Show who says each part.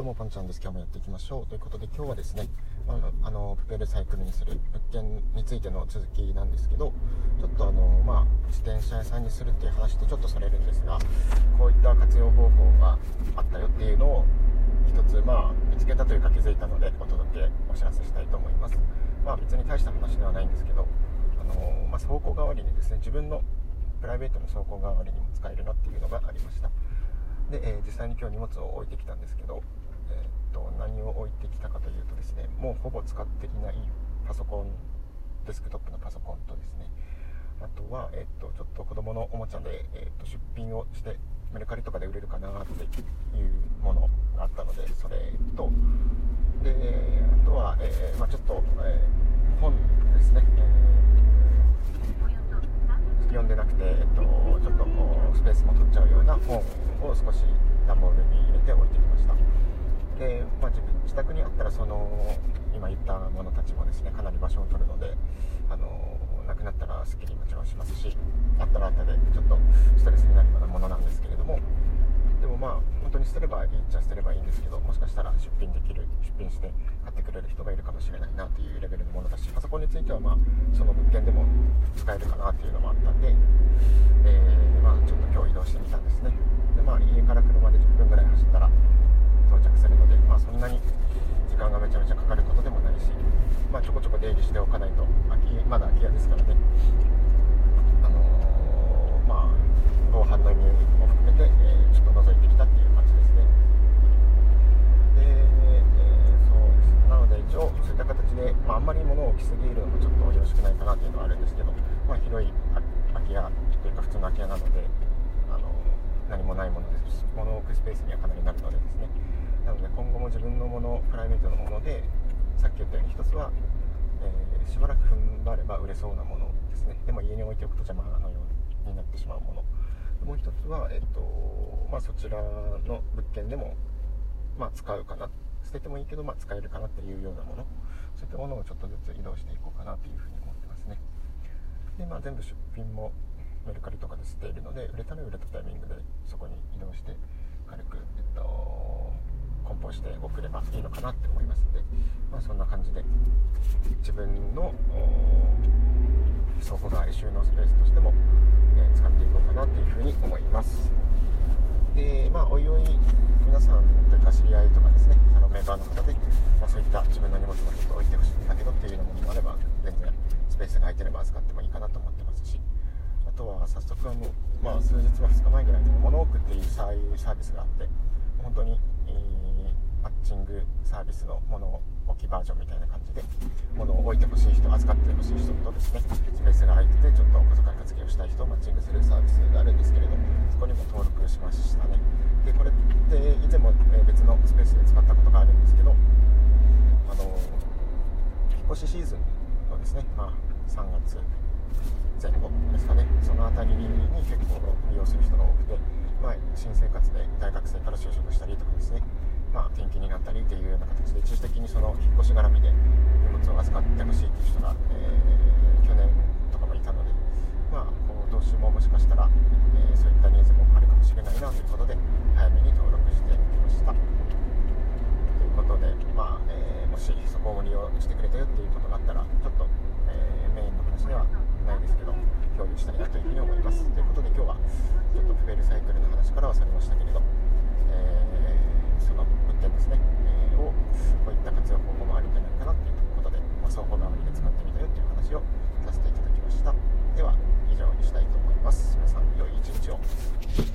Speaker 1: どうもパンちゃんです。今日もやっていきましょう。ということで今日はですねあのあのプペルサイクルにする物件についての続きなんですけどちょっとあのまあ自転車屋さんにするっていう話とちょっとされるんですがこういった活用方法があったよっていうのを一つまあ見つけたというか気づいたのでお届けお知らせしたいと思います。まあ別に大した話ではないんですけどあの、まあ、走行代わりにですね自分のプライベートの走行代わりにも使えるなっていうのがありました。で、えー、実際に今日荷物を置いてきたんですけどと何を置いてきたかというとですねもうほぼ使っていないパソコンデスクトップのパソコンとですねあとは、えっと、ちょっと子供のおもちゃで、えっと、出品をしてメルカリとかで売れるかなっていうものがあったのでそれとであとは、えー、まあ、ちょっと、えー、本ですね、えー、読んでなくて、えっと、ちょっとスペースも取っちゃうような本を少し段ボールに入れて置いてきました。で、まあ、自分自宅にあったらその今言ったものたちもですねかなり場所を取るのであのなくなったらすっきりもちろんしますしあったらあったでちょっとストレスになるようなものなんですけれどもでもまあ本当に捨てればいいっちゃ捨てればいいんですけどもしかしたら出品できる出品して買ってくれる人がいるかもしれないなというレベルのものだしパソコンについてはまあその物件でも使えるかなっていうのもあったんで、えー、まあ、ちょっと今日移動してみたんですねでまあ家から車で10分ぐらい走ったら到着するので、まあ、そんなに時間がめちゃめちゃかかることでもないし、まあ、ちょこちょこ出入りしておかないと空きまだ空き家ですからね、あのー、まあ、防犯の意味も含めて、えー、ちょっと覗いてきたっていう感じですね。で、えー、そうです。なので一応そういった形で、まあ、あんまり物を置きすぎるのもちょっとよろしくないかなっていうのはあるんですけど、まあ、広い空き家というか普通の空き家なのであの何もないものですし物置くスペースにはかなりなるのでですね。なので今後も自分のものプライベートのものでさっき言ったように一つは、えー、しばらく踏ん張れば売れそうなものですね。でも家に置いておくと邪魔のようになってしまうもの。もう一つは、えーとまあ、そちらの物件でも、まあ、使うかな。捨ててもいいけど、まあ、使えるかなっていうようなもの。そういったものをちょっとずつ移動していこうかなというふうに思ってますね。で、まあ、全部出品もメルカリとかで捨ているので売れたら売れたタイミングでそこに移動して軽く、えっと、して送ればいいのかなって思いますので、まあ、そんな感じで自分の倉庫代収納スペースとしても、え、使っていこうかなというふうに思います。でまあおいおい皆さんというか知り合いとかですねあのメーカーの方で、まあ、そういった自分の荷物もちょっと置いてほしいんだけどっていうようなものもあれば全然スペースが空いてれば預かってもいいかなと思ってますしあとは早速あの、まあ、数日は2日前ぐらいに物置っていうサービスがあって本当に、えー、ッチングサービスの物置きバージョンみたいな感じで物を置いてほしい人預かってほしい人とですねスペースが空いててちょっとお小遣い活用したい人をマッチングするサービスがあるんですけれどそこにも登録しましたね。でこれって以前も別のスペースで使ったことがあるんですけどあの引っ越しシーズンのですね、まあ、3月前後ですかね。その辺りに結構利用する人が多くて、まあ、新生活で大学生から就職したりとかですね、まあ、転勤になったりというような形で一時的にその引っ越し絡みで荷物を預かってほしいという人が、えー、去年とかもいたので、まあ、今後投資ももしかしたら、えー、そういったニーズもあるかもしれないなということで早めに登録してみました。ということで、まあえー、もしそこを利用してくれたよっていうことがあったらちょっと、えメインの話ではないですけど共有したいなというふうに思いますということで今日はちょっとフェルサイクルの話からはされましたけれど、えー、その点ですね、えー、をこういった活用方法もあるんじゃないかなということで、まあ、双方のアプリで使ってみたよという話をさせていただきました。では以上にしたいと思います。皆さん良い一日を。